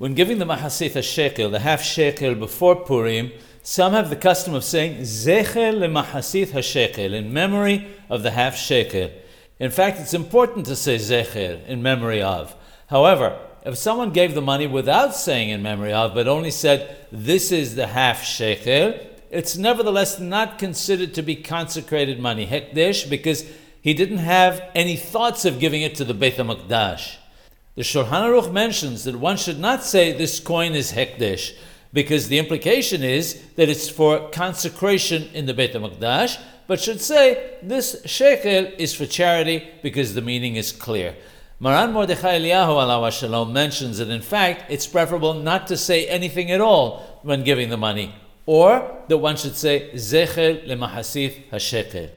When giving the mahasith a shekel, the half shekel before Purim, some have the custom of saying zecher lemahasith hashekel in memory of the half shekel. In fact, it's important to say zecher in memory of. However, if someone gave the money without saying in memory of, but only said this is the half shekel, it's nevertheless not considered to be consecrated money hekdesh because he didn't have any thoughts of giving it to the Beit HaMikdash. The Shulchan Aruch mentions that one should not say this coin is Hekdesh, because the implication is that it's for consecration in the Beit HaMikdash, but should say this shekel is for charity because the meaning is clear. Maran Mordechai Eliyahu alav shalom mentions that in fact it's preferable not to say anything at all when giving the money, or that one should say Zecher lemahasith hashekel.